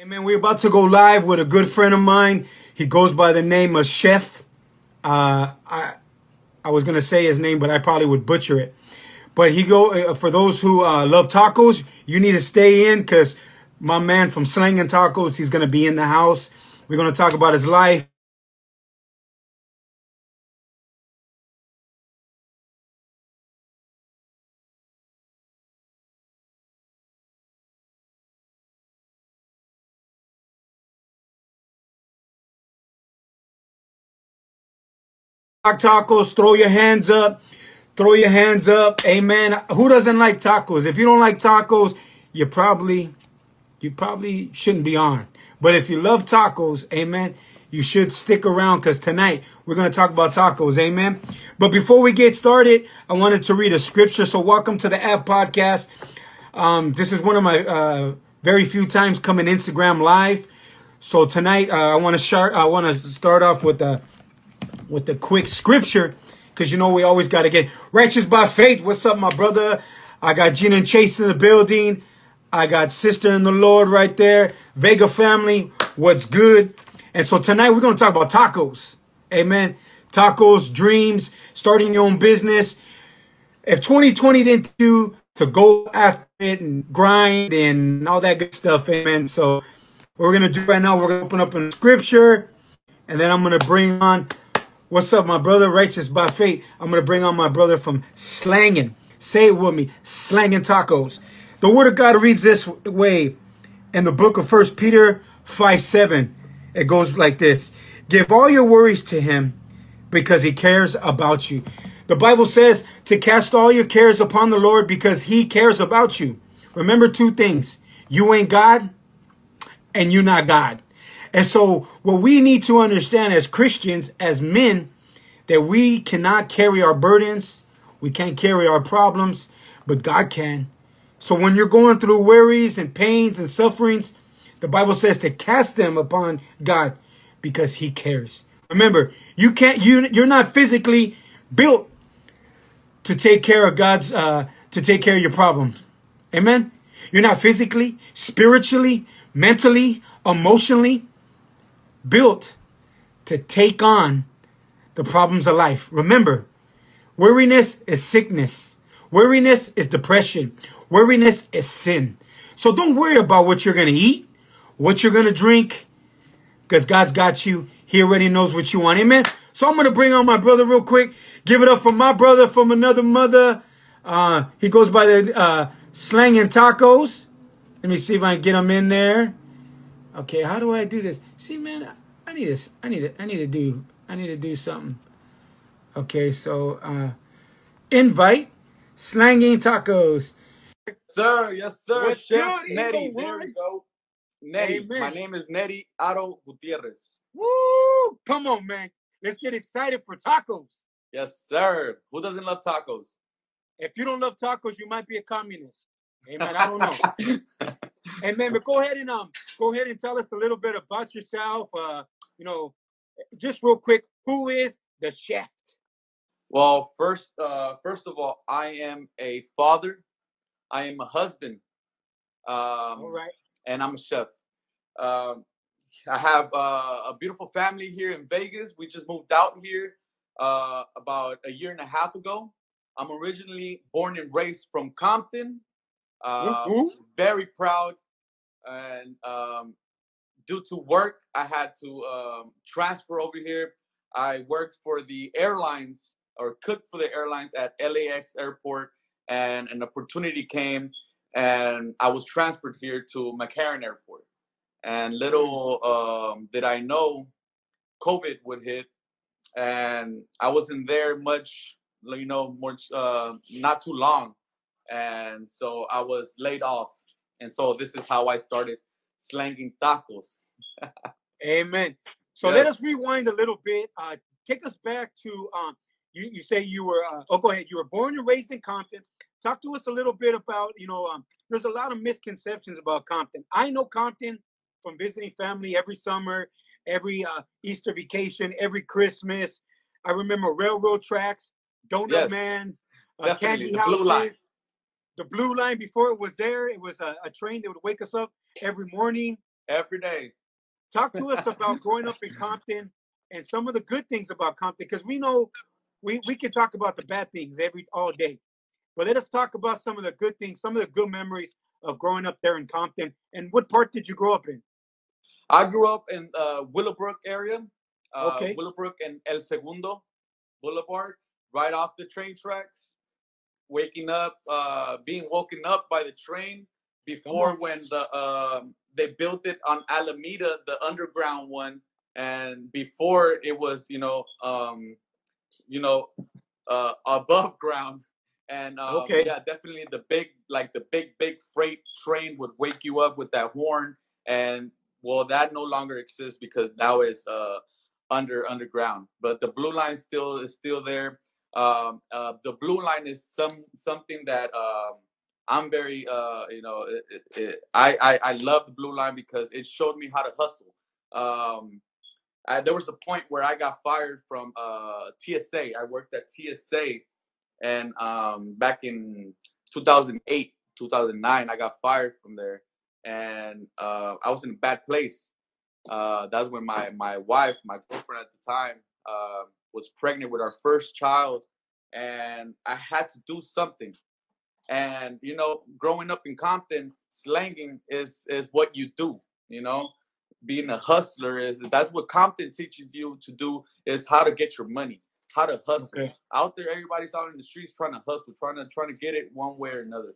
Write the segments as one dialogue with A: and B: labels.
A: Amen. We're about to go live with a good friend of mine. He goes by the name of Chef. Uh, I I was gonna say his name, but I probably would butcher it. But he go uh, for those who uh, love tacos. You need to stay in because my man from Slanging Tacos, he's gonna be in the house. We're gonna talk about his life. Tacos, throw your hands up. Throw your hands up. Amen. Who doesn't like tacos? If you don't like tacos, you probably you probably shouldn't be on. But if you love tacos, amen, you should stick around because tonight we're going to talk about tacos, amen. But before we get started, I wanted to read a scripture. So welcome to the AV podcast. Um, this is one of my uh, very few times coming Instagram live. So tonight uh, I want to start. I want to start off with a with the quick scripture because you know we always got to get righteous by faith. What's up, my brother? I got Gina and Chase in the building. I got sister in the Lord right there. Vega family, what's good? And so tonight we're going to talk about tacos. Amen. Tacos, dreams, starting your own business. If 2020 didn't do to go after it and grind and all that good stuff, amen. So what we're going to do right now, we're going to open up in scripture and then I'm going to bring on What's up, my brother? Righteous by faith. I'm going to bring on my brother from Slanging. Say it with me. Slanging tacos. The word of God reads this way in the book of First Peter 5 7. It goes like this Give all your worries to him because he cares about you. The Bible says to cast all your cares upon the Lord because he cares about you. Remember two things you ain't God and you not God. And so, what we need to understand as Christians, as men, that we cannot carry our burdens, we can't carry our problems, but God can. So, when you're going through worries and pains and sufferings, the Bible says to cast them upon God because He cares. Remember, you can't. You you're not physically built to take care of God's uh, to take care of your problems. Amen. You're not physically, spiritually, mentally, emotionally, built to take on the problems of life. Remember, weariness is sickness. Weariness is depression. Weariness is sin. So don't worry about what you're going to eat, what you're going to drink, because God's got you. He already knows what you want. Amen. So I'm going to bring on my brother real quick. Give it up for my brother from another mother. Uh, he goes by the uh, slanging tacos. Let me see if I can get him in there. Okay, how do I do this? See, man, I need to, I need to, I need to do, I need to do something. Okay, so uh, invite slanging tacos.
B: Sir, yes, sir.
A: What's
B: Chef
A: Nery.
B: There we go. Nery.
A: Amen.
B: My name is Nery Otto Gutierrez.
A: Woo! Come on, man. Let's get excited for tacos.
B: Yes, sir. Who doesn't love tacos?
A: If you don't love tacos, you might be a communist. Amen. I don't know. Amen. But go ahead and um, go ahead and tell us a little bit about yourself. Uh, you know, just real quick, who is the chef?
B: well, first, uh, first of all, I am a father. I am a husband. Um,
A: All right.
B: and I'm a chef. Um, I have uh, a beautiful family here in Vegas. We just moved out here uh, about a year and a half ago. I'm originally born and raised from Compton. Uh, very proud, and um, due to work, I had to um, transfer over here. I worked for the airlines or cooked for the airlines at LAX airport, and an opportunity came, and I was transferred here to McCarran Airport. And little um, did I know, COVID would hit, and I wasn't there much, you know, much uh, not too long, and so I was laid off, and so this is how I started slanging tacos.
A: Amen. So let us rewind a little bit. Uh, take us back to um, you. You say you were. Uh, oh, go ahead. You were born and raised in Compton. Talk to us a little bit about. You know, um, there's a lot of misconceptions about Compton. I know Compton from visiting family every summer, every uh, Easter vacation, every Christmas. I remember railroad tracks, Donut
B: Yes,
A: Man, uh, candy
B: the blue line.
A: houses. The blue line before it was there, it was a, a train that would wake us up every morning.
B: every day.
A: Talk to us about growing up in Compton and some of the good things about Compton, because we know we, we can talk about the bad things every all day. But let us talk about some of the good things, some of the good memories of growing up there in Compton. And what part did you grow up in?
B: I grew up in uh, Willowbrook area. Uh,
A: Okay.
B: Willowbrook and El Segundo Boulevard, right off the train tracks. Waking up, uh, being woken up by the train before when the um they built it on Alameda, the underground one, and before it was, you know, um, you know, uh, above ground. And um,
A: Okay.
B: yeah, definitely the big, like the big, big freight train would wake you up with that horn. And well, that no longer exists because now it's uh, under underground. But the blue line still is still there. Um, uh, the blue line is some something that um, I'm very, uh, you know, it, it, it, I, I I love the blue line because it showed me how to hustle. Um, I, there was a point where I got fired from uh, TSA. I worked at TSA, and um, back in 2008, 2009, I got fired from there, and uh, I was in a bad place. Uh, that's when my my wife, my girlfriend at the time, uh, was pregnant with our first child, and I had to do something. And you know, growing up in Compton, slanging is is what you do. You know, being a hustler is that's what Compton teaches you to do is how to get your money, how to hustle.
A: Okay.
B: Out there, everybody's out in the streets trying to hustle, trying to trying to get it one way or another.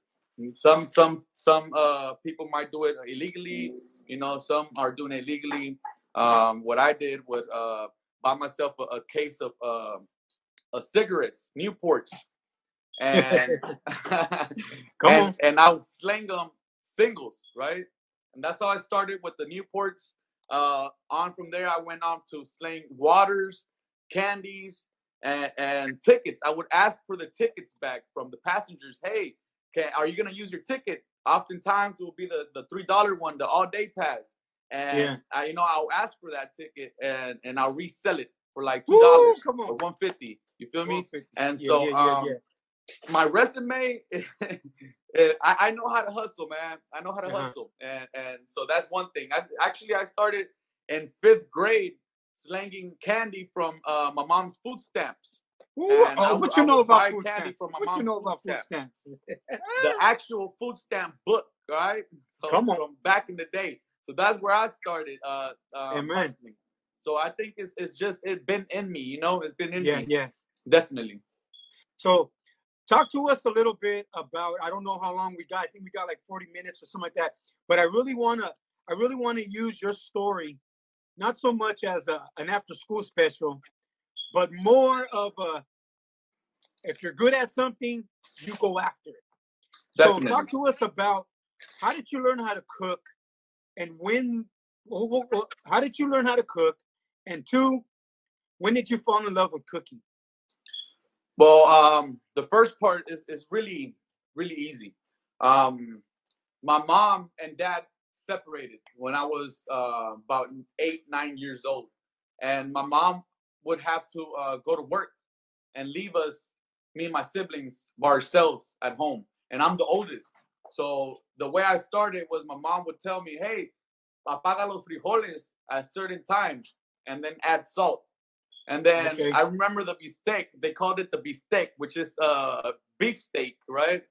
B: Some some some uh people might do it illegally, you know. Some are doing it legally. Um, what I did was uh buy myself a, a case of uh, uh cigarettes, Newports, and and, and I would sling them singles, right? And that's how I started with the Newports. Uh, on from there, I went on to sling waters, candies, and, and tickets. I would ask for the tickets back from the passengers. Hey, can, are you gonna use your ticket? Oftentimes, it will be the, the three dollar one, the all day pass. And
A: Yeah.
B: I, you know, I'll ask for that ticket and and I'll resell it for like two dollars
A: come
B: or one fifty. You feel me? And
A: Yeah,
B: so,
A: yeah,
B: um, my resume eh, I, I know how to hustle man i know how to
A: Uh-huh.
B: hustle and and so that's one thing I, actually i started in fifth grade slanging candy from uh, my mom's food stamps
A: Ooh,
B: I
A: oh, what you
B: I
A: know about food
B: candy
A: stamps?
B: from my
A: What you know about food
B: stamp.
A: stamps?
B: the actual food stamp book right so
A: Come on.
B: from back in the day so that's where i started uh, uh
A: Amen.
B: hustling so i think it's, it's just it's been in me you know it's been in
A: yeah,
B: me
A: yeah.
B: definitely
A: So, talk to us a little bit about. I don't know how long we got. I think we got like forty minutes or something like that. But I really wanna, I really wanna use your story, not so much as a, an after-school special, but more of a. If you're good at something, you go after it.
B: Definitely.
A: So, talk to us about how did you learn how to cook, and when. wh- wh- wh- How did you learn how to cook? And two, when did you fall in love with cooking?
B: Well, um, the first part is, is really, really easy. Um, my mom and dad separated when I was uh, about eight, nine years old. And my mom would have to uh, go to work and leave us, me and my siblings, by ourselves at home. And I'm the oldest. So the way I started was my mom would tell me, hey, apaga los frijoles at a certain time and then add salt. And then
A: Okay.
B: I remember the bistec. They called it the bistec, which is uh, beef steak, right?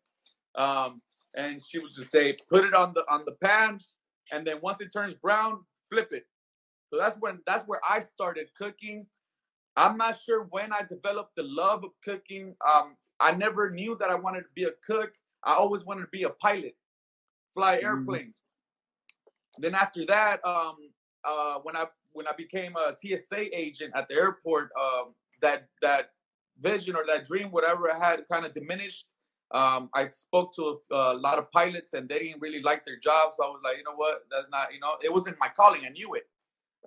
B: Um, and she would just say, put it on the on the pan, and then once it turns brown, flip it. So that's when that's where I started cooking. I'm not sure when I developed the love of cooking. Um, I never knew that I wanted to be a cook. I always wanted to be a pilot, fly
A: Mm.
B: airplanes. Then after that, um, uh, when I when I became a TSA agent at the airport, um, that that vision or that dream, whatever I had, kind of diminished. Um, I spoke to a, a lot of pilots, and they didn't really like their jobs. So I was like, you know what, that's not, you know, it wasn't my calling. I knew it.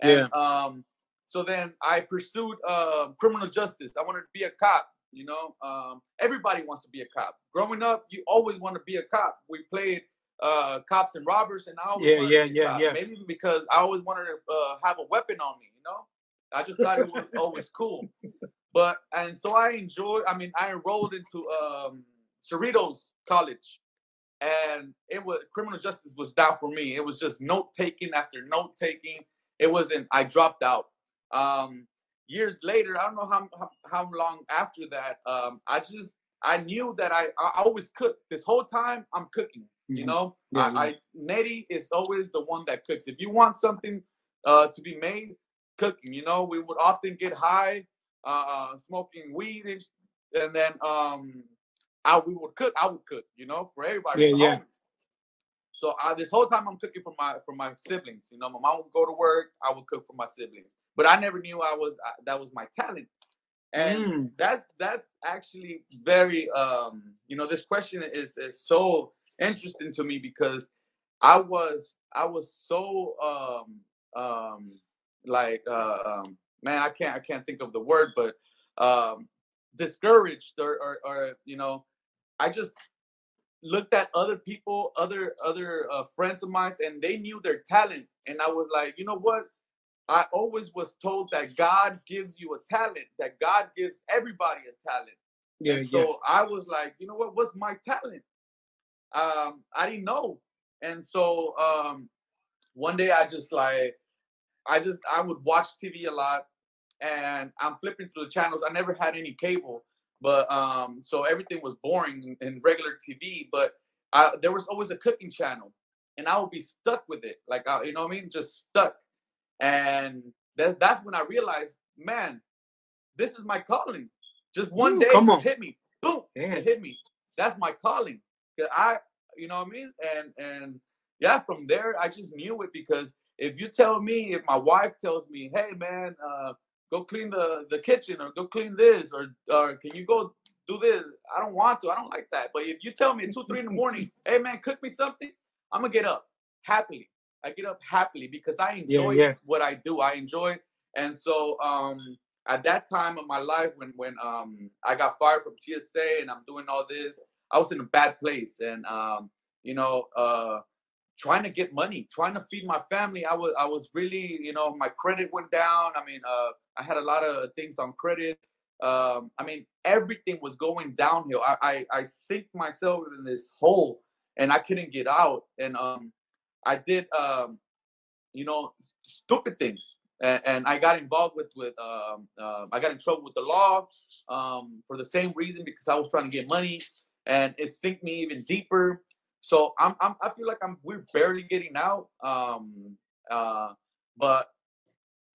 B: And um, so then I pursued uh, criminal justice. I wanted to be a cop. You know, um, everybody wants to be a cop. Growing up, you always want to be a cop. We played uh, cops and robbers, and I always
A: Yeah,
B: wanted
A: yeah,
B: to be
A: yeah,
B: cop.
A: yeah.
B: Maybe because I always wanted to uh, have a weapon on me. You know, I just thought it was always cool. But and so I enjoyed. I mean, I enrolled into um, Cerritos College, and it was criminal justice was down for me. It was just note taking after note taking. It wasn't. I dropped out. Um, years later, I don't know how how, how long after that. Um, I just I knew that I I always cook. This whole time I'm cooking. You
A: Mhm.
B: know,
A: Yeah,
B: I,
A: yeah.
B: I Nery is always the one that cooks. If you want something uh, to be made, cooking. You know, we would often get high, uh, smoking weed, and, and then um, I we would cook. I would cook. You know, for everybody,
A: Yeah, yeah.
B: So I, this whole time I'm cooking for my for my siblings. You know, my mom would go to work. I would cook for my siblings. But I never knew I was uh, that was my talent. And
A: Mm.
B: that's that's actually very um you know this question is is so interesting to me because I was I was so um um like uh, um man I can't I can't think of the word but um discouraged or or, or you know I just looked at other people other other uh, friends of mine and they knew their talent and I was like you know what I always was told that God gives you a talent that God gives everybody a talent
A: Yeah,
B: and
A: yeah.
B: so I was like, you know what? What's my talent? Um, I didn't know. And so um, one day I just like, I just I would watch TV a lot, and I'm flipping through the channels. I never had any cable, but um, so everything was boring in, in regular TV. But I, there was always a cooking channel, and I would be stuck with it, like I, you know what I mean, just stuck. And that, that's when I realized, man, this is my calling. Just one
A: Ooh,
B: day, just
A: on.
B: hit me, boom, it hit me. That's my calling. I, you know what I mean, and and yeah, from there I just knew it because if you tell me, if my wife tells me, hey man, uh, go clean the the kitchen or go clean this or or can you go do this? I don't want to. I don't like that. But if you tell me at two, three in the morning, hey man, cook me something, I'm gonna get up happily. I get up happily because I
A: Yeah,
B: enjoy
A: yeah.
B: what I do. I enjoy, and so um, at that time of my life, when when um, I got fired from TSA and I'm doing all this, I was in a bad place, and um, you know, uh, trying to get money, trying to feed my family. I was I was really, you know, my credit went down. I mean, uh, I had a lot of things on credit. Um, I mean, everything was going downhill. I, I I sink myself in this hole, and I couldn't get out. And um, I did um, you know, stupid things. And, and I got involved with with um, uh, I got in trouble with the law um, for the same reason because I was trying to get money, and it sinked me even deeper. So I'm, I'm I feel like I'm we're barely getting out. Um, uh, but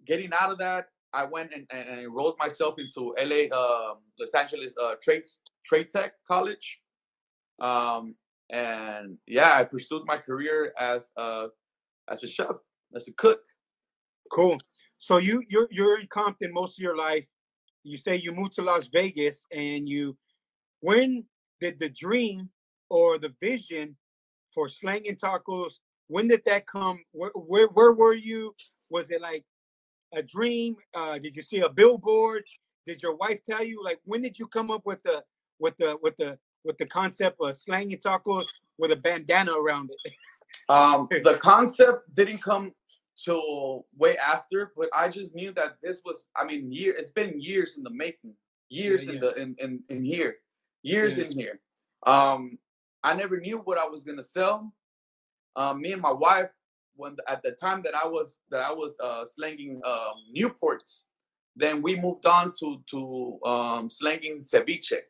B: getting out of that, I went and, and, and enrolled myself into LA, um Los Angeles uh, Trade Trade Tech College, um, and yeah, I pursued my career as a as a chef, as a cook.
A: Cool. So you you're you're in Compton most of your life. You say you moved to Las Vegas, and you when did the dream or the vision for slanging tacos? When did that come? Where where, where were you? Was it like a dream? Uh, did you see a billboard? Did your wife tell you? Like when did you come up with the with the with the with the concept of slanging tacos with a bandana around it?
B: Um, the concept didn't come till way after, but I just knew that this was. I mean, year. It's been years in the making. Years
A: Yeah,
B: in the in, in in here. Years
A: Yeah.
B: in here. Um, I never knew what I was gonna sell. Um, me and my wife, when at the time that I was that I was uh, slanging um, Newports, then we moved on to to um, slanging ceviche.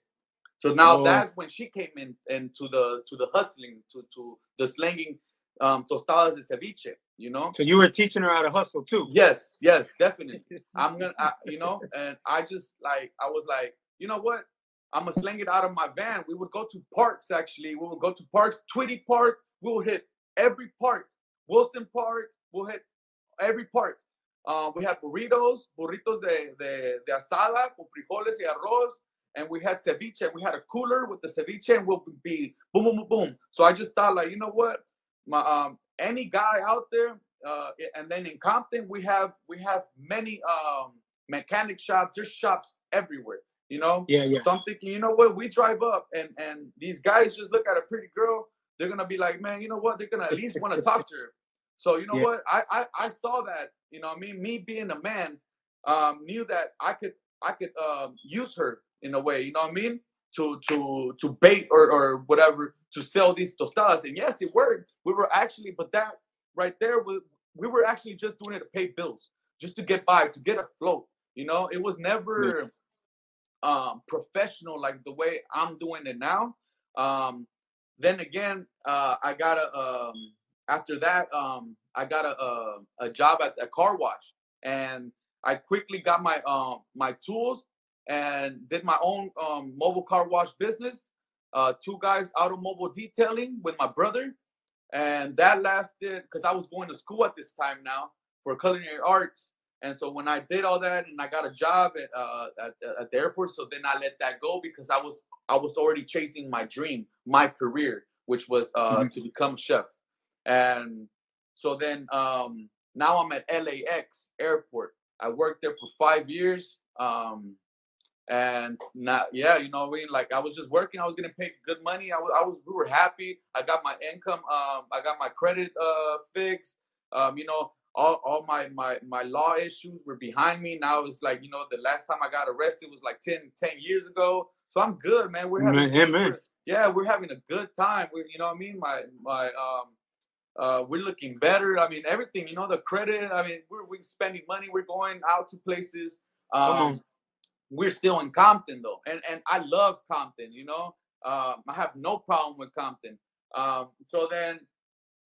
B: So now
A: Oh.
B: that's when she came in into the to the hustling to to the slanging um, tostadas de ceviche. You know.
A: So you were teaching her how to hustle too.
B: Yes, yes, definitely. I'm gonna, I, you know, and I just like, I was like, you know what? I'm gonna sling it out of my van. We would go to parks. Actually, we would go to parks. Tweety Park. We will hit every park. Wilson Park. We'll hit every park. Uh, we had burritos, burritos de, de, de asada con frijoles y arroz, and we had ceviche. And we had a cooler with the ceviche, and we'll be boom, boom, boom, boom. So I just thought, like, you know what? My um, any guy out there, uh, and then in Compton we have we have many um, mechanic shops. There's shops everywhere, you know.
A: Yeah, yeah.
B: So I'm thinking, you know what? We drive up, and and these guys just look at a pretty girl. They're gonna be like, man, you know what? They're gonna at least want to talk to her. So you know
A: Yeah.
B: what? I, I I saw that. You know, I mean, me being a man, um, knew that I could I could um, use her in a way. You know what I mean? to to to bait or or whatever to sell these tostadas. And yes, it worked. We were actually, but that right there was we were actually just doing it to pay bills, just to get by, to get afloat. You know, it was never um, professional like the way I'm doing it now. Um, then again, uh, I got a um, after that um, I got a, a, a job at a car wash, and I quickly got my um, my tools and did my own um, mobile car wash business. Uh, two guys automobile detailing with my brother, and that lasted because I was going to school at this time now for culinary arts. And so when I did all that, and I got a job at, uh, at at the airport, so then I let that go because I was I was already chasing my dream, my career, which was uh, mm-hmm. to become chef. And so then um, now I'm at LAX airport. I worked there for five years. Um, and not yeah you know i mean like i was just working i was getting paid good money i was, I was we were happy i got my income um i got my credit uh fixed um you know all, all my my my law issues were behind me now it's like you know the last time i got arrested was like 10 10 years ago so i'm good man we're having
A: amen, amen.
B: yeah we're having a good time we, you know what i mean my my um uh, we're looking better. I mean, everything, you know, the credit. I mean, we're, we're spending money. We're going out to places. Um, we're still in Compton though, and and I love Compton. You know, um, I have no problem with Compton. Um, so then,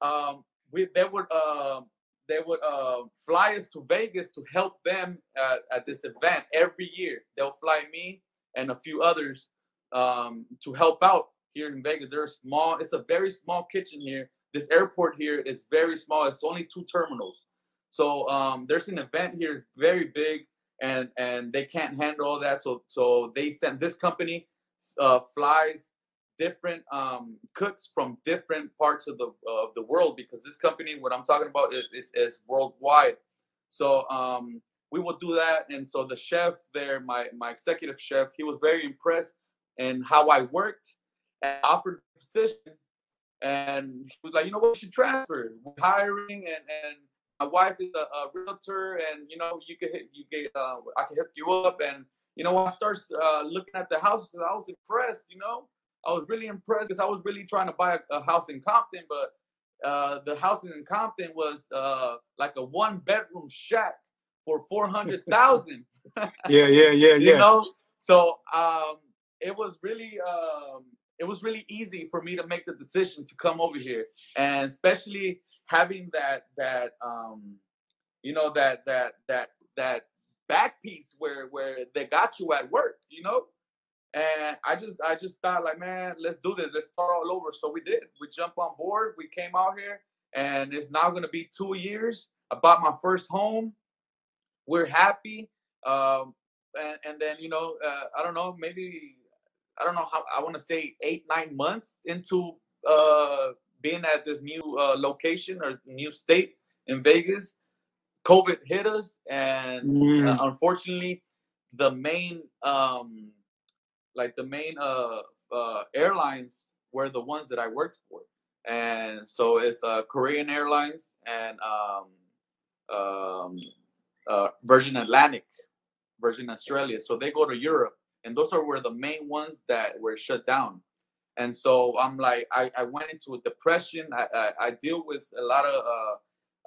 B: um, we they would uh, they would uh, fly us to Vegas to help them at, at this event every year. They'll fly me and a few others um, to help out here in Vegas. There's small. It's a very small kitchen here. This airport here is very small. It's only two terminals. So um, there's an event here. It's very big and and they can't handle all that. So so they sent this company uh, flies different um, cooks from different parts of the of the world because this company, what I'm talking about, is is, is worldwide. So um, we will do that, and so the chef there, my my executive chef, he was very impressed in how I worked and offered position. And he was like, you know what, you should transfer. We're hiring, and and my wife is a, a realtor, and you know, you could hit, you get, uh, I can hook you up. And you know, when I started uh, looking at the houses, I was impressed. You know, I was really impressed because I was really trying to buy a, a house in Compton, but uh, the house in Compton was uh, like a one bedroom shack for four hundred thousand.
A: yeah, yeah, yeah, yeah.
B: You know, so um, it was really um, it was really easy for me to make the decision to come over here, and especially having that that um you know that that that that back piece where where they got you at work you know? And i just i just thought like man let's do this. Let's start all over. So we did. We jumped on board. We came out here and it's now going to be two years i bought my first home. We're happy um and, and then you know uh, i don't know maybe i don't know how i want to say eight nine months into uh being at this new uh, location or new state in Vegas, COVID hit us, and mm. uh, unfortunately, the main um, like the main uh, uh, airlines were the ones that I worked for, and so it's uh, Korean Airlines and um, um, uh, Virgin Atlantic, Virgin Australia. So they go to Europe, and those are where the main ones that were shut down. And so i'm like i, I went into a depression. I, I, I deal with a lot of uh,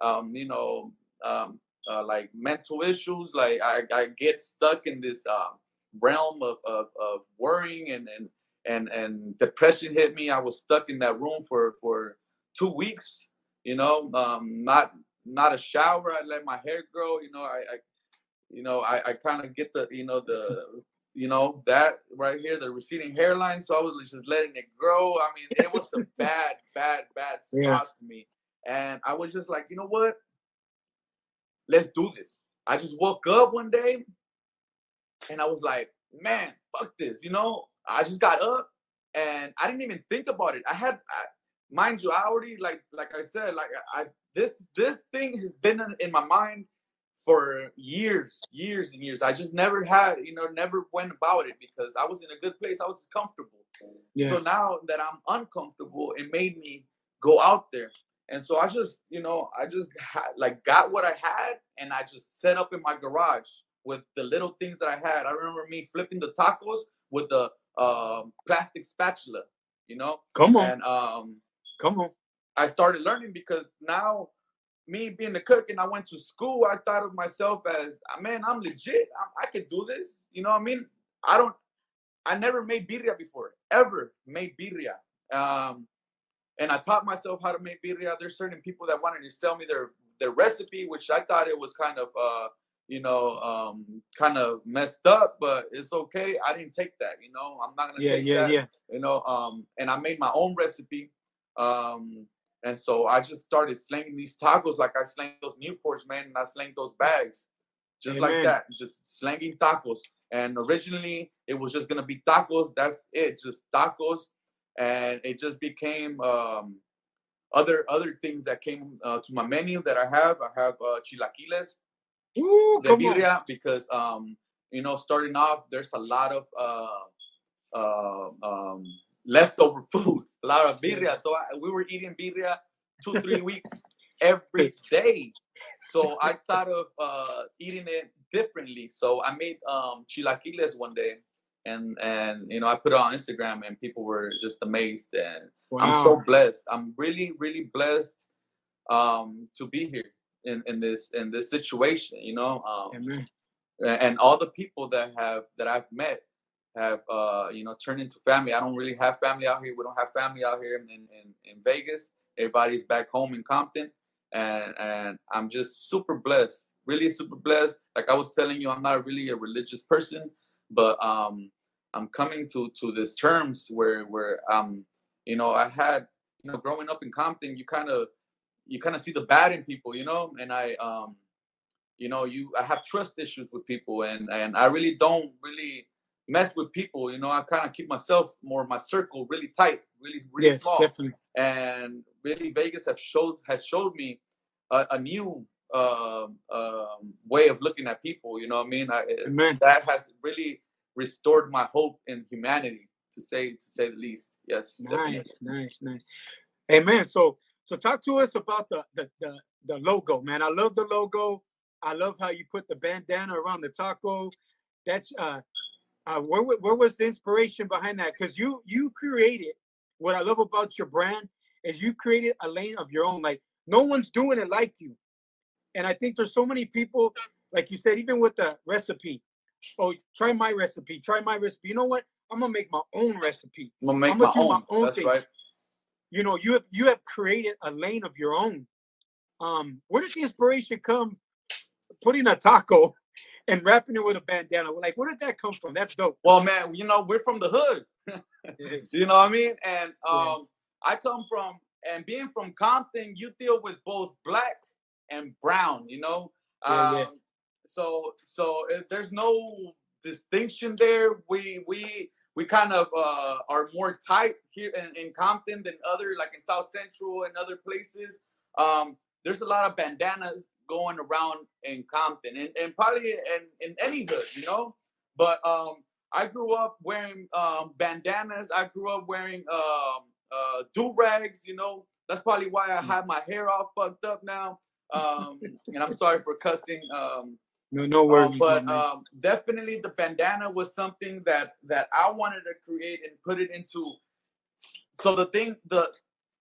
B: um, you know um, uh, like mental issues. Like i, I get stuck in this uh, realm of, of, of worrying and, and and and depression hit me. I was stuck in that room for for two weeks you know um, not not a shower. I let my hair grow. You know i, I you know i, I kind of get the you know the you know that right here the receding hairline. So i was just letting it grow. I mean it was a bad bad bad spot yeah. for me. And i was just like you know what? Let's do this. I just woke up one day and i was like man fuck this you know? I just got up and i didn't even think about it. I had I, mind you i already like like i said like i this this thing has been in, in my mind for years, years and years. I just never had, you know, never went about it because I was in a good place. I was comfortable. Yeah. So now that I'm uncomfortable, it made me go out there. And so I just, you know, I just had, like got what I had and I just set up in my garage with the little things that I had. I remember me flipping the tacos with the um, plastic spatula, you know.
A: Come on,
B: And um,
A: come on.
B: I started learning because now, me being a cook and I went to school, I thought of myself as, "Ah, man, I'm legit. I, I could do this. You know what I mean? I don't. I never made birria before, ever made birria. Um, and I taught myself how to make birria. There's certain people that wanted to sell me their their recipe, which I thought it was kind of uh, you know, um, kind of messed up, but it's okay. I didn't take that, you know. I'm not gonna
A: Yeah,
B: take
A: yeah,
B: that,
A: yeah.
B: you know. Um, and I made my own recipe. Um, and so I just started slinging these tacos like I slang those Newports, man, and I slang those bags, just like that, just slanging tacos. And originally it was just gonna be tacos. That's it, just tacos. And it just became um, other other things that came uh, to my menu that I have. I have uh, chilaquiles
A: Ooh,
B: de
A: come on.
B: birria because um, you know starting off there's a lot of uh, uh, um, leftover food, a lot of birria. So I, we were eating birria two three weeks every day. So I thought of uh, eating it differently. So I made um, chilaquiles one day. And, and you know I put it on Instagram and people were just amazed and I'm so blessed. I'm really, really blessed um, to be here in, in this in this situation. You know, um, and all the people that have that I've met have uh, you know turned into family. I don't really have family out here. We don't have family out here in, in, in Vegas. Everybody's back home in Compton, and and I'm just super blessed. Really super blessed. Like I was telling you, I'm not really a religious person, but um, I'm coming to to this terms where where um you know I had you know growing up in Compton, you kind of you kind of see the bad in people, you know, and I um you know you I have trust issues with people, and and I really don't really mess with people, you know. I kind of keep myself more my circle really tight, really really
A: Yes,
B: small,
A: definitely.
B: and really Vegas have showed has showed me a, a new um um, way of looking at people. You know what I mean? I,
A: Amen.
B: that has really restored my hope in humanity, to say to say the least. Yes, definitely.
A: Nice, nice, nice. Amen. So, so talk to us about the the the, the logo, man. I love the logo. I love how you put the bandana around the taco. That's uh, uh where where was the inspiration behind that? Because you you created what I love about your brand is you created a lane of your own. Like no one's doing it like you. And I think there's so many people, like you said, even with the recipe. Oh, try my recipe. Try my recipe. You know what? I'm gonna make my own recipe.
B: I'm gonna make
A: I'm gonna
B: my
A: do my
B: own.
A: own
B: That's
A: thing.
B: right.
A: You know, you have you have created a lane of your own. Um, where did the inspiration come? Putting a taco and wrapping it with a bandana. We're Like, where did that come from? That's dope.
B: Well, man, you know we're from the hood. you know what I mean? And um, I come from and being from Compton, you deal with both black and brown. You know,
A: Yeah, yeah.
B: um, so so there's no distinction there. We we we kind of uh, are more tight here in, in Compton than other like in South Central and other places. Um, there's a lot of bandanas going around in Compton and, and probably in, in any hood, you know. But um, I grew up wearing um, bandanas. I grew up wearing um, uh, do rags. You know, that's probably why I have my hair all fucked up now. Um, and I'm sorry for cussing. Um,
A: No, no
B: um,
A: worries.
B: but um, definitely the bandana was something that that I wanted to create and put it into. So the thing, the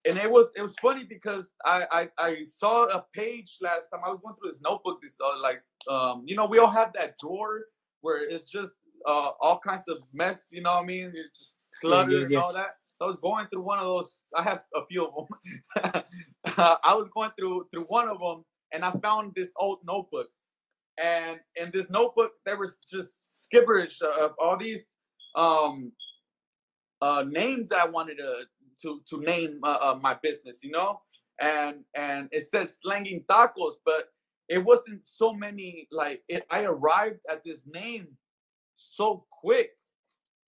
B: and it was it was funny because I I, I saw a page last time. I was going through this notebook. This uh, like um, you know we all have that drawer where it's just uh, all kinds of mess. You know what I mean? It's just
A: Yeah,
B: clutter
A: yeah,
B: and all that. So I was going through one of those. I have a few of them. I was going through through one of them, and I found this old notebook and in this notebook there was just gibberish of all these um uh names that I wanted to to to name uh, uh, my business, you know, and and it said slanging tacos, but it wasn't so many. Like it, I arrived at this name so quick.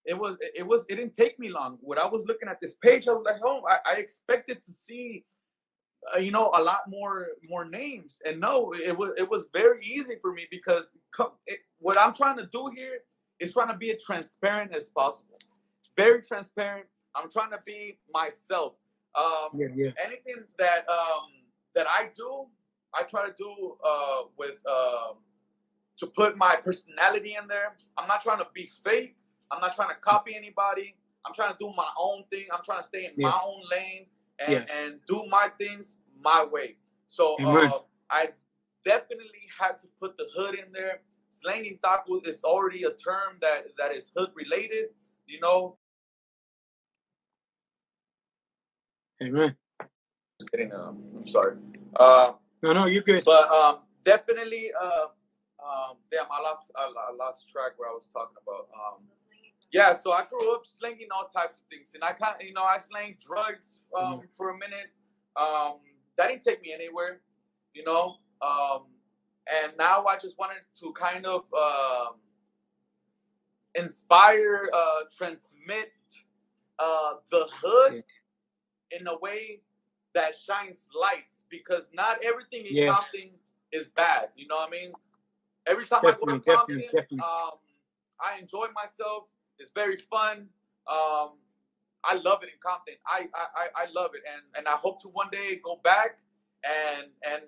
B: It was it was it didn't take me long. When I was looking at this page, I was like, oh, I, I expected to see uh, you know a lot more more names and no it was it was very easy for me because it, what i'm trying to do here is trying to be as transparent as possible very transparent i'm trying to be myself um
A: Yeah, yeah.
B: anything that um that i do i try to do uh with um to put my personality in there i'm not trying to be fake I'm not trying to copy anybody. I'm trying to do my own thing. I'm trying to stay in
A: Yes.
B: my own lane and,
A: Yes.
B: and do my things my way. So uh, I definitely had to put the hood in there. Slanging tacos is already a term that, that is hood related. You know,
A: Amen.
B: just kidding. Um, I'm sorry. Uh,
A: No, no, you're good.
B: but um, definitely, uh, um, damn, I lost, I, I lost track where I was talking about. Um, yeah, so I grew up slinging all types of things, and I kind, you know, I slanged drugs um, for a minute. Um, that didn't take me anywhere, you know. Um, and now I just wanted to kind of um, inspire, uh, transmit uh, the hood in a way that shines light, because not everything in
A: Yes.
B: Compton is bad. You know what I mean? Every time
A: Definitely,
B: I go to Compton,
A: definitely, definitely.
B: um, I enjoy myself. It's very fun. Um, I love it in Compton. I, I, I- I love it, and, and I hope to one day go back and and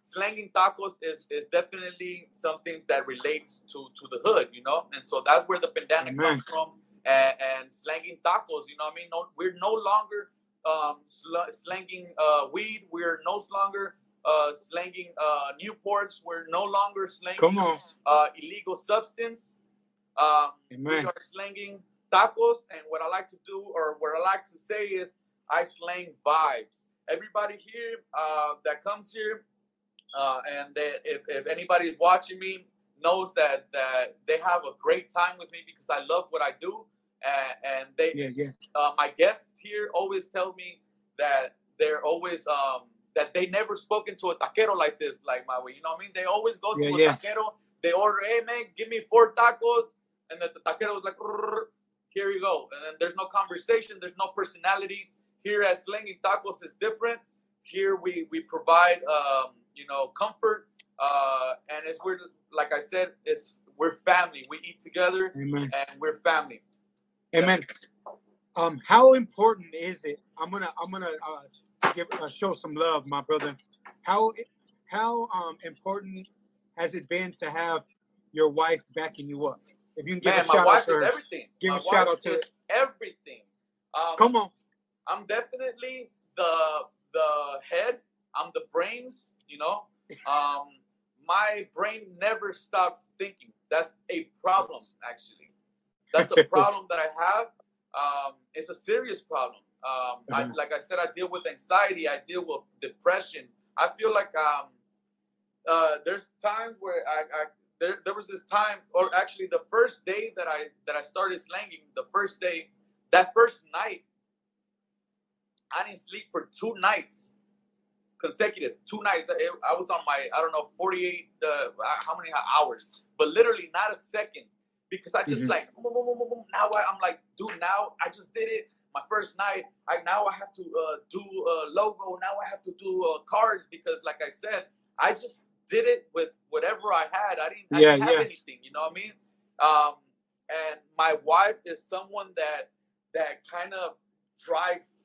B: slanging tacos is, is definitely something that relates to, to the hood, you know, and so that's where the bandana
A: Amen.
B: comes from, and, and slanging tacos, you know, what I mean, no, we're no longer um, sl- slanging uh, weed. We're no longer uh, slanging uh, Newports. We're no longer slanging uh, illegal substance. Um, we are slanging tacos, and what I like to do, or what I like to say is, I slang vibes. Everybody here uh, that comes here, uh, and they, if, if anybody is watching me, knows that that they have a great time with me because I love what I do, and, and they
A: Yeah, yeah.
B: uh, my guests here always tell me that they're always um, that they never spoken to a taquero like this, like my way. You know what I mean? They always go to
A: Yeah,
B: a
A: yeah.
B: taquero. They order, hey man, give me four tacos, and the, the taquero is like, here you go. And then there's no conversation, there's no personality. Here at Slinging Tacos is different. Here we we provide um, you know comfort, uh, and it's we're like I said, it's we're family. We eat together,
A: Amen.
B: and we're family.
A: Amen. Um, how important is it? I'm gonna I'm gonna uh, give uh, show some love, my brother. How how um important has it been to have your wife backing you up? If you can give
B: Man,
A: a
B: my
A: shout out to
B: is
A: her,
B: everything.
A: Give
B: my
A: a shout out to
B: is everything. Um,
A: come on.
B: I'm definitely the the head. I'm the brains. You know, um, my brain never stops thinking. That's a problem, actually. That's a problem that I have. Um, it's a serious problem. Um, I,
A: Uh-huh.
B: like I said, I deal with anxiety. I deal with depression. I feel like um, uh, there's times where I, I there, there was this time, or actually the first day that I that I started slanging, the first day, that first night, I didn't sleep for two nights consecutive, two nights. That I was on my I don't know 48 uh, how many hours, but literally not a second because I just
A: Mhm.
B: like boom, boom, boom, boom, boom. now I, I'm like, dude, now I just did it. My first night, I now I have to uh, do a logo. Now I have to do uh, cards because, like I said, I just did it with whatever I had. I didn't, I
A: Yeah,
B: didn't have
A: yeah.
B: anything. You know what I mean? Um, and my wife is someone that that kind of drives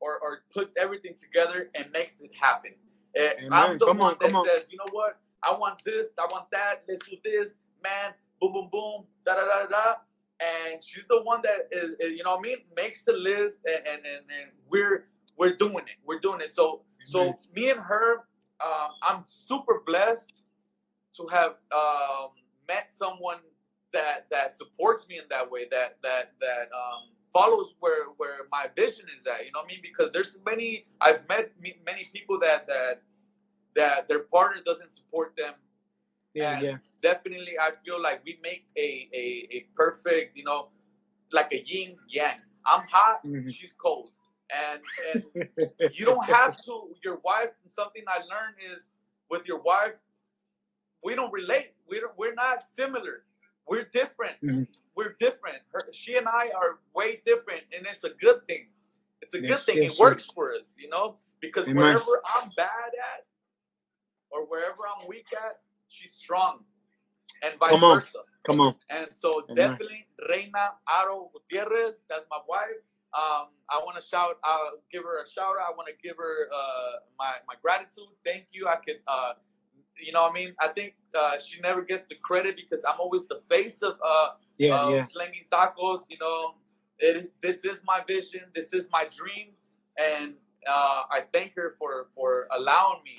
B: or, or puts everything together and makes it happen. I'm
A: Amen.
B: the
A: Come
B: one
A: on,
B: that
A: on.
B: says, you know what? I want this, I want that, let's do this, man, boom, boom, boom, da da da da. And she's the one that is, is, you know what I mean, makes the list and, and, and, and we're we're doing it. We're doing it. So so me and her, um, I'm super blessed to have um, met someone that that supports me in that way, that that that um, follows where where my vision is at. You know what I mean? Because there's many I've met many people that that that their partner doesn't support them.
A: Yeah,
B: And
A: yeah.
B: definitely, I feel like we make a a, a perfect, you know, like a yin yang. I'm hot,
A: Mhm.
B: she's cold, and and you don't have to your wife something i learned is with your wife we don't relate. We don't, we're not similar. We're different.
A: Mhm.
B: we're different. Her, she and i are way different and it's a good thing. It's a good thing.
A: Yes,
B: it works for us you know? Because wherever i'm bad at or wherever i'm weak at she's strong and vice
A: Come on.
B: versa
A: Come on.
B: and so
A: Amen.
B: definitely Reina Aro Gutierrez, that's my wife. Um, I want to shout, I'll give her a shout out. I want to give her uh, my my gratitude. Thank you. I could, uh, you know, what I mean, I think uh, she never gets the credit because I'm always the face of uh,
A: Yeah,
B: uh,
A: yeah.
B: slinging tacos. You know, it is this is my vision. This is my dream, and uh, I thank her for for allowing me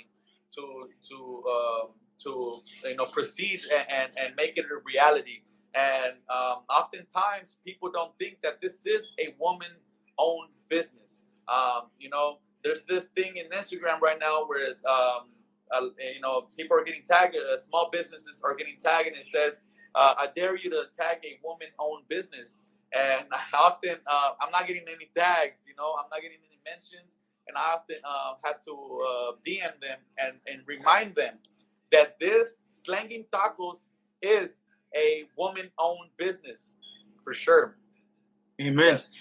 B: to to uh, to you know proceed and, and, and make it a reality. And um, oftentimes people don't think that this is a woman owned business. Um, you know, there's this thing in Instagram right now where um, uh, you know people are getting tagged. Uh, small businesses are getting tagged, and it says, uh, "I dare you to tag a woman-owned business." And often uh, I'm not getting any tags. You know, I'm not getting any mentions, and I often uh, have to uh, DM them and and remind them that this slanging tacos is a woman-owned business for sure.
A: Amen.
B: Yes.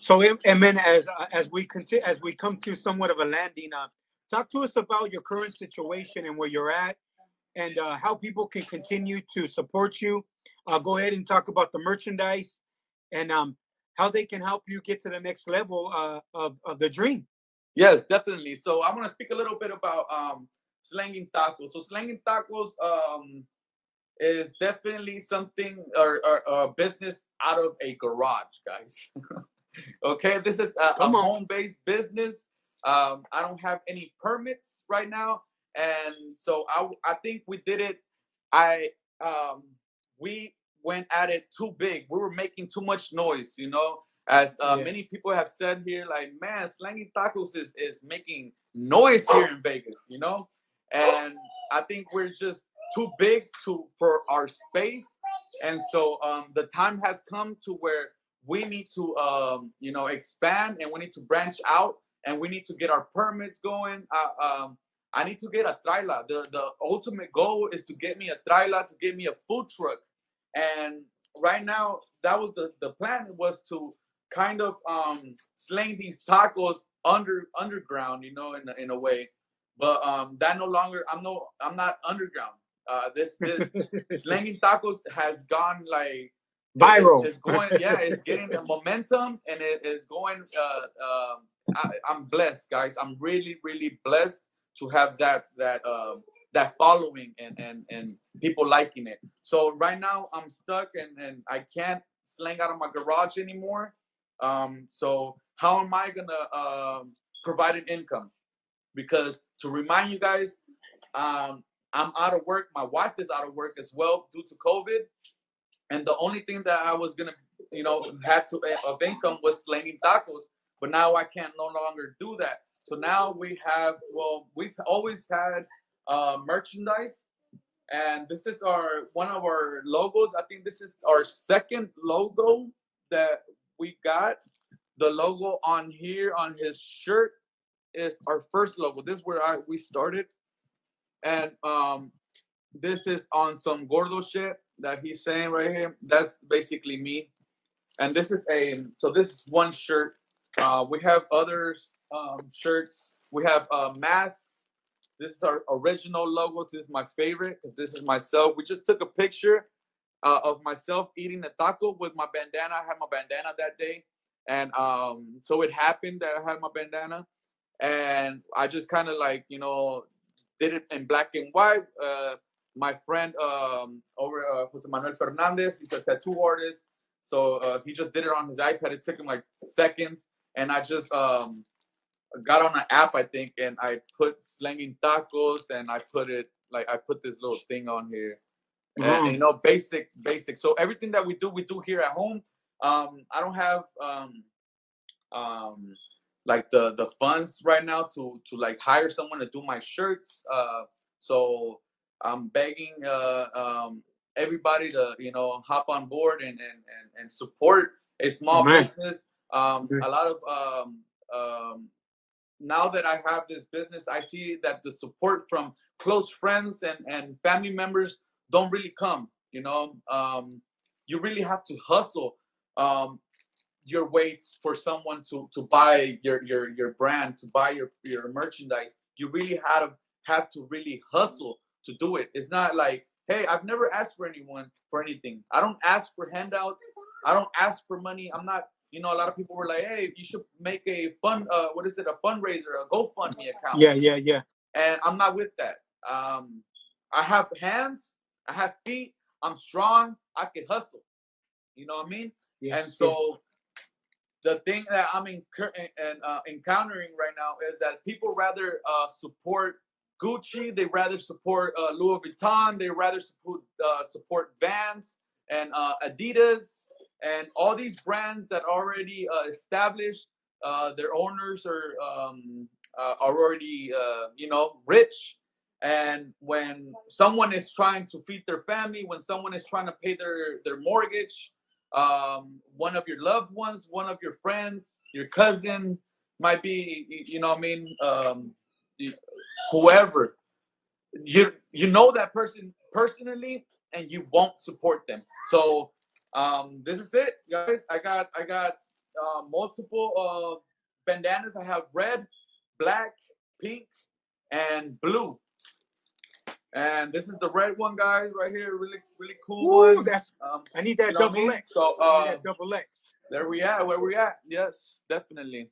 A: So, am- amen. As as we continue, as we come to somewhat of a landing, uh, talk to us about your current situation and where you're at, and uh, how people can continue to support you. Uh, go ahead and talk about the merchandise and um, how they can help you get to the next level uh, of of the dream.
B: Yes, definitely. So I'm gonna speak a little bit about um, slanging tacos. So slanging tacos um, is definitely something or, or, or a business out of a garage, guys. okay, this is a, a home-based business. Um, I don't have any permits right now, and so I I think we did it. I um, we went at it too big. We were making too much noise, you know. As uh,
A: Yeah.
B: many people have said here, like man, slanging tacos is is making noise here in Vegas, you know. And I think we're just too big to for our space, and so um, the time has come to where we need to um, you know expand and we need to branch out and we need to get our permits going. Um, I need to get a trailer. The the ultimate goal is to get me a trailer, to get me a food truck. And right now, that was the the plan was to kind of um, sling these tacos under underground, you know, in in a way. But um, that no longer. I'm no. I'm not underground. Uh, this this slanging tacos has gone like
A: Viral.
B: It's, it's going, yeah, it's getting the momentum and it is going. Uh, um, I, I'm blessed, guys. I'm really, really blessed to have that that um that following and and and people liking it. So right now I'm stuck and and I can't slang out of my garage anymore. Um, so how am I gonna um, provide an income? Because to remind you guys, um, I'm out of work. My wife is out of work as well due to COVID and the only thing that I was gonna, you know, had to eh, of income was slanging tacos. But now I can't no longer do that. So now we have, well, we've always had uh, merchandise, and this is our one of our logos. I think this is our second logo that we got. The logo on here on his shirt is our first logo. This is where I we started, and um, this is on some gordo shit that he's saying right here. That's basically me. And this is a so this is one shirt. Uh, we have others um, shirts. We have uh, masks. This is our original logo. This is my favorite because this is myself. We just took a picture uh, of myself eating a taco with my bandana. I had my bandana that day, and um, so it happened that I had my bandana, and I just kind of like you know did it in black and white. Uh, my friend um, over uh, Jose Manuel Fernandez, he's a tattoo artist, so uh, he just did it on his iPad. It took him like seconds, and I just um, got on an app, I think, and I put slanging tacos, and I put it like I put this little thing on here, and
A: Mhm.
B: you know, basic, basic. So everything that we do, we do here at home. Um, I don't have um, um, like the the funds right now to to like hire someone to do my shirts. Uh, so I'm begging uh, um, everybody to you know hop on board and and and, and support a small
A: Amen.
B: business. Um, a lot of um, um, now that I have this business, I see that the support from close friends and, and family members don't really come. You know, um, you really have to hustle um, your way for someone to, to buy your, your, your brand, to buy your, your merchandise. You really have to have to really hustle to do it. It's not like, hey, I've never asked for anyone for anything. I don't ask for handouts. I don't ask for money. I'm not you know, a lot of people were like, "Hey, you should make a fund. Uh, what is it? A fundraiser, a GoFundMe account."
A: Yeah, yeah, yeah.
B: And I'm not with that. Um, I have hands. I have feet. I'm strong. I can hustle. You know what I mean?
A: Yes,
B: and so the thing that I'm incur- and uh, encountering right now is that people rather uh, support Gucci, they rather support uh, Louis Vuitton, they rather support uh, support Vans and uh, Adidas and all these brands that already uh, established. Their owners are um, are already you know rich, and when someone is trying to feed their family, when someone is trying to pay their their mortgage, um, one of your loved ones, one of your friends, your cousin might be, you know, I mean, um, whoever you you know that person personally, and you won't support them. So um, this is it, guys. I got I got uh, multiple uh, bandanas. I have red, black, pink, and blue. And this is the red one, guys, right here. Really, really cool
A: Woo,
B: one.
A: that's
B: Um,
A: I need that
B: you know what I
A: double
B: mean?
A: X.
B: So uh,
A: that double X.
B: there we at. Where we at? Yes, definitely.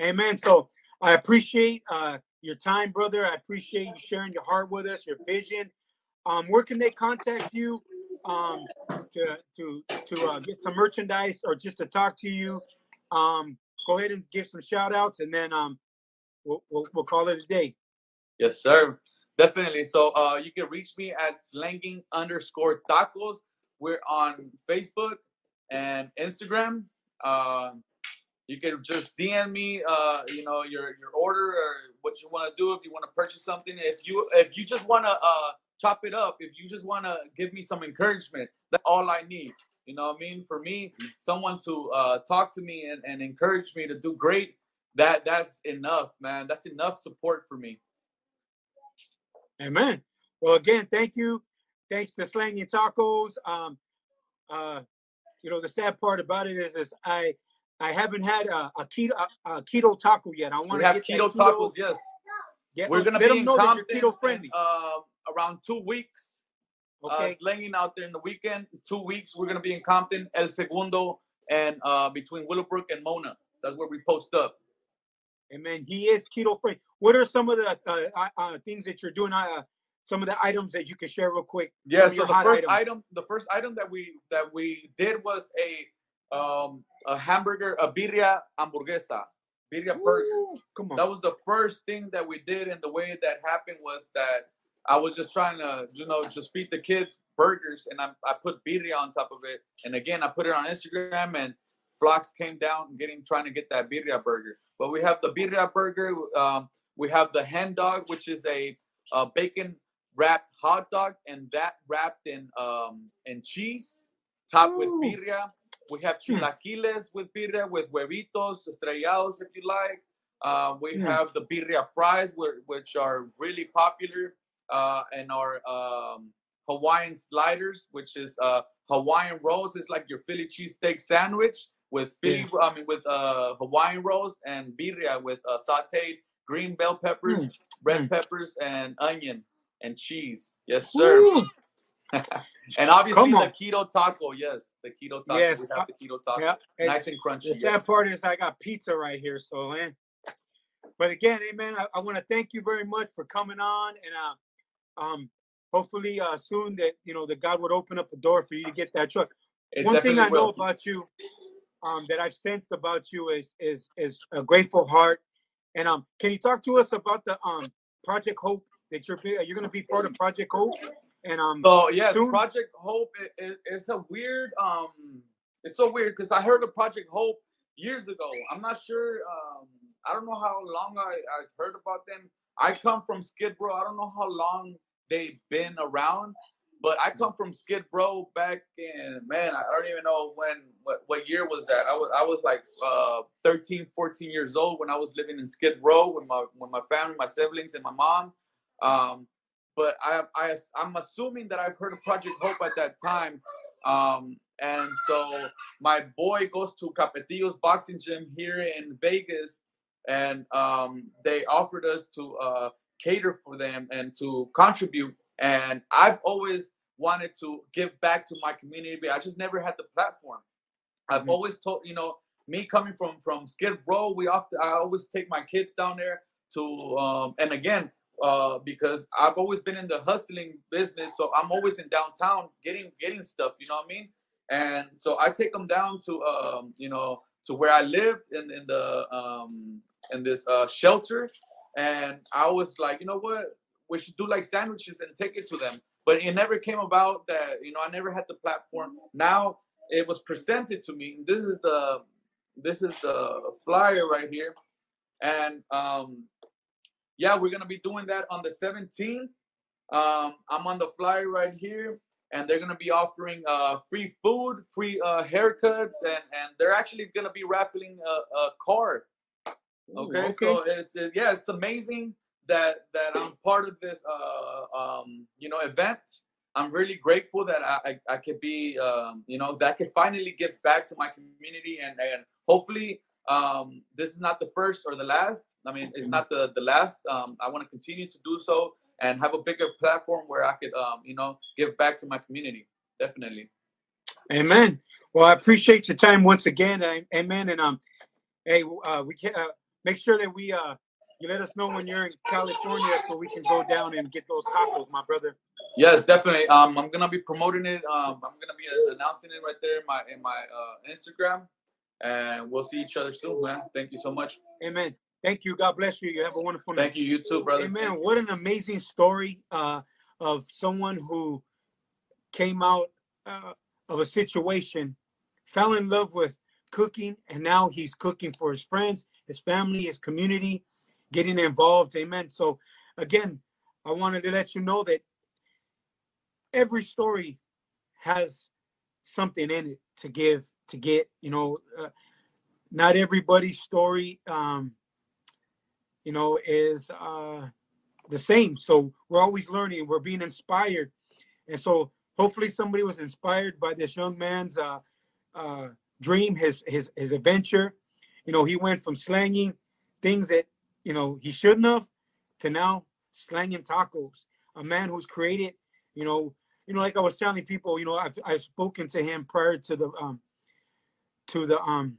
A: Amen. So I appreciate uh, your time, brother. I appreciate you sharing your heart with us, your vision. Um, where can they contact you um, to to to uh, get some merchandise or just to talk to you? Um, go ahead and give some shout outs, and then um, we'll, we'll we'll call it a day.
B: Yes, sir. Definitely. So uh, you can reach me at slanging underscore tacos. We're on Facebook and Instagram. Uh, you can just DM me, uh, you know, your your order or what you want to do. If you want to purchase something, if you if you just want to uh, chop it up, if you just want to give me some encouragement, that's all I need. You know what I mean? For me, someone to uh, talk to me and, and encourage me to do great. That that's enough, man. That's enough support for me.
A: Amen. Well, again, thank you. Thanks to Slanging Tacos. Um, uh, you know, the sad part about it is, is I I haven't had a, a keto a, a keto taco yet. I want to
B: have keto
A: that
B: tacos, yes.
A: Get,
B: We're gonna
A: let
B: be
A: them
B: in
A: know that
B: Compton
A: you're keto friendly.
B: uh, around two weeks. Uh,
A: Okay.
B: slanging out there in the weekend. Two weeks, we're gonna be in Compton, El Segundo, and uh, between Willowbrook and Mona. That's where we post up.
A: Amen. He is keto friendly. What are some of the uh, uh, uh, things that you're doing? Uh, some of the items that you can share real quick.
B: Yeah. So the first
A: items.
B: item, the first item that we that we did was a um a hamburger, a birria hamburguesa, birria burger.
A: Come on.
B: that was the first thing that we did and the way that happened was that i was just trying to you know just feed the kids burgers and i, I put birria on top of it and again i put it on instagram and flocks came down getting trying to get that birria burger but we have the birria burger um, we have the hen dog which is a, uh bacon wrapped hot dog and that wrapped in um in cheese topped with birria we have
A: Hmm.
B: chilaquiles with birria with huevitos estrellados if you like uh, we
A: Mm.
B: have the birria fries, which are really popular, uh, and our um, Hawaiian sliders, which is uh, Hawaiian rolls. It's like your Philly cheesesteak sandwich with Philly, I mean, with uh, Hawaiian rolls and birria with uh, sautéed green bell peppers,
A: Mm.
B: red
A: Mm.
B: peppers, and onion and cheese. Yes, sir. And obviously the keto taco. Yes, the keto taco.
A: Yes,
B: We have the keto taco.
A: Yeah.
B: Nice and crunchy.
A: The sad
B: yes.
A: part is I got pizza right here, so man. But again, amen. I, I want to thank you very much for coming on, and uh, um, hopefully uh, soon that you know that God would open up the door for you to get that truck.
B: It
A: One thing I know about you, um, that I've sensed about you is is is a grateful heart. And um, can you talk to us about the um Project Hope that you're you're going to be part of Project Hope? And um,
B: So yes,
A: soon.
B: Project Hope is, is a weird. Um, it's so weird because I heard of Project Hope years ago. I'm not sure. Um, I don't know how long I I've heard about them. I come from Skid Row. I don't know how long they've been around, but I come from Skid Row back in man. I don't even know when what, what year was that. I was I was like uh, 13, 14 years old when I was living in Skid Row with my with my family, my siblings, and my mom. Um, but I, I I'm assuming that I've heard of Project Hope at that time. Um, and so my boy goes to Capetillo's boxing gym here in Vegas, and um, they offered us to uh, cater for them and to contribute. And I've always wanted to give back to my community, but I just never had the platform. I've
A: Mhm.
B: always told you know me coming from from Skid Row, we often I always take my kids down there to um, and again uh, because I've always been in the hustling business, so I'm always in downtown getting getting stuff. You know what I mean? and so I take them down to um, you know to where I lived in in the um, in this uh, shelter, and I was like, you know what, we should do like sandwiches and take it to them. But it never came about that you know I never had the platform. Now it was presented to me. This is the this is the flyer right here, and um, yeah, we're gonna be doing that on the 17th. Um, I'm on the flyer right here, and they're gonna be offering uh, free food, free uh, haircuts, and and they're actually gonna be raffling a, a car. Okay? okay, so it's it, yeah, it's amazing that that I'm part of this uh, um, you know event. I'm really grateful that I, I, I could be um, you know that I could finally give back to my community and and hopefully um, this is not the first or the last. I mean, it's not the the last. Um, I want to continue to do so and have a bigger platform where I could, um, you know, give back to my community. Definitely.
A: Amen. Well, I appreciate your time once again. Amen. And um, hey, uh, we can uh, make sure that we uh, you let us know when you're in California so we can go down and get those tacos, my brother.
B: Yes, definitely. Um, I'm gonna be promoting it. Um, I'm gonna be announcing it right there in my in my uh, Instagram and we'll see each other soon, man. Thank you so much.
A: Amen. Thank you. God bless you. You have a wonderful
B: night. Thank you. You too, brother.
A: Amen. What an amazing story uh, of someone who came out uh, of a situation, fell in love with cooking, and now he's cooking for his friends, his family, his community, getting involved. Amen. So, again, I wanted to let you know that every story has something in it to give to get you know uh, not everybody's story um you know is uh the same so we're always learning we're being inspired and so hopefully somebody was inspired by this young man's uh uh dream his his his adventure you know he went from slanging things that you know he shouldn't have to now slanging tacos a man who's created you know you know like i was telling people you know i've, I've spoken to him prior to the um to the um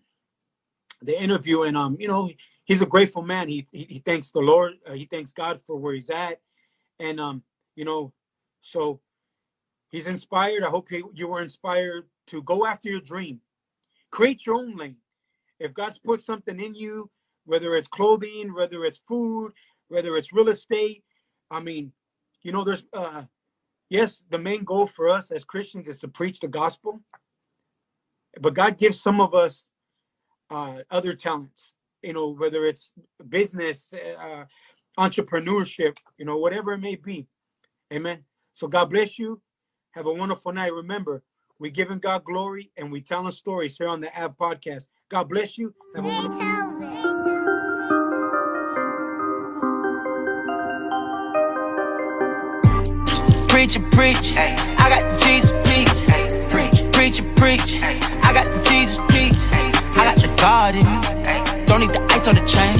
A: the interview, and um, you know, he's a grateful man. He he, he thanks the Lord. Uh, he thanks God for where he's at, and um, you know, so he's inspired. I hope you, you were inspired to go after your dream, create your own lane. If God's put something in you, whether it's clothing, whether it's food, whether it's real estate, I mean, you know, there's uh, yes, the main goal for us as Christians is to preach the gospel but God gives some of us uh, other talents, you know, whether it's business, uh, entrepreneurship, you know, whatever it may be. Amen. So God bless you. Have a wonderful night. Remember, we're giving God glory and we telling stories here on the AV Podcast. God bless you. preacher, preach. I got the Jesus, peace. Preach, preacher, preach. I got the Jesus, peace. I got the God in me. Don't need the ice or the chain.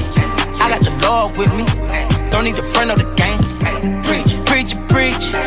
A: I got the Lord with me. Don't need the friend or the gang. Preach, preach, preach.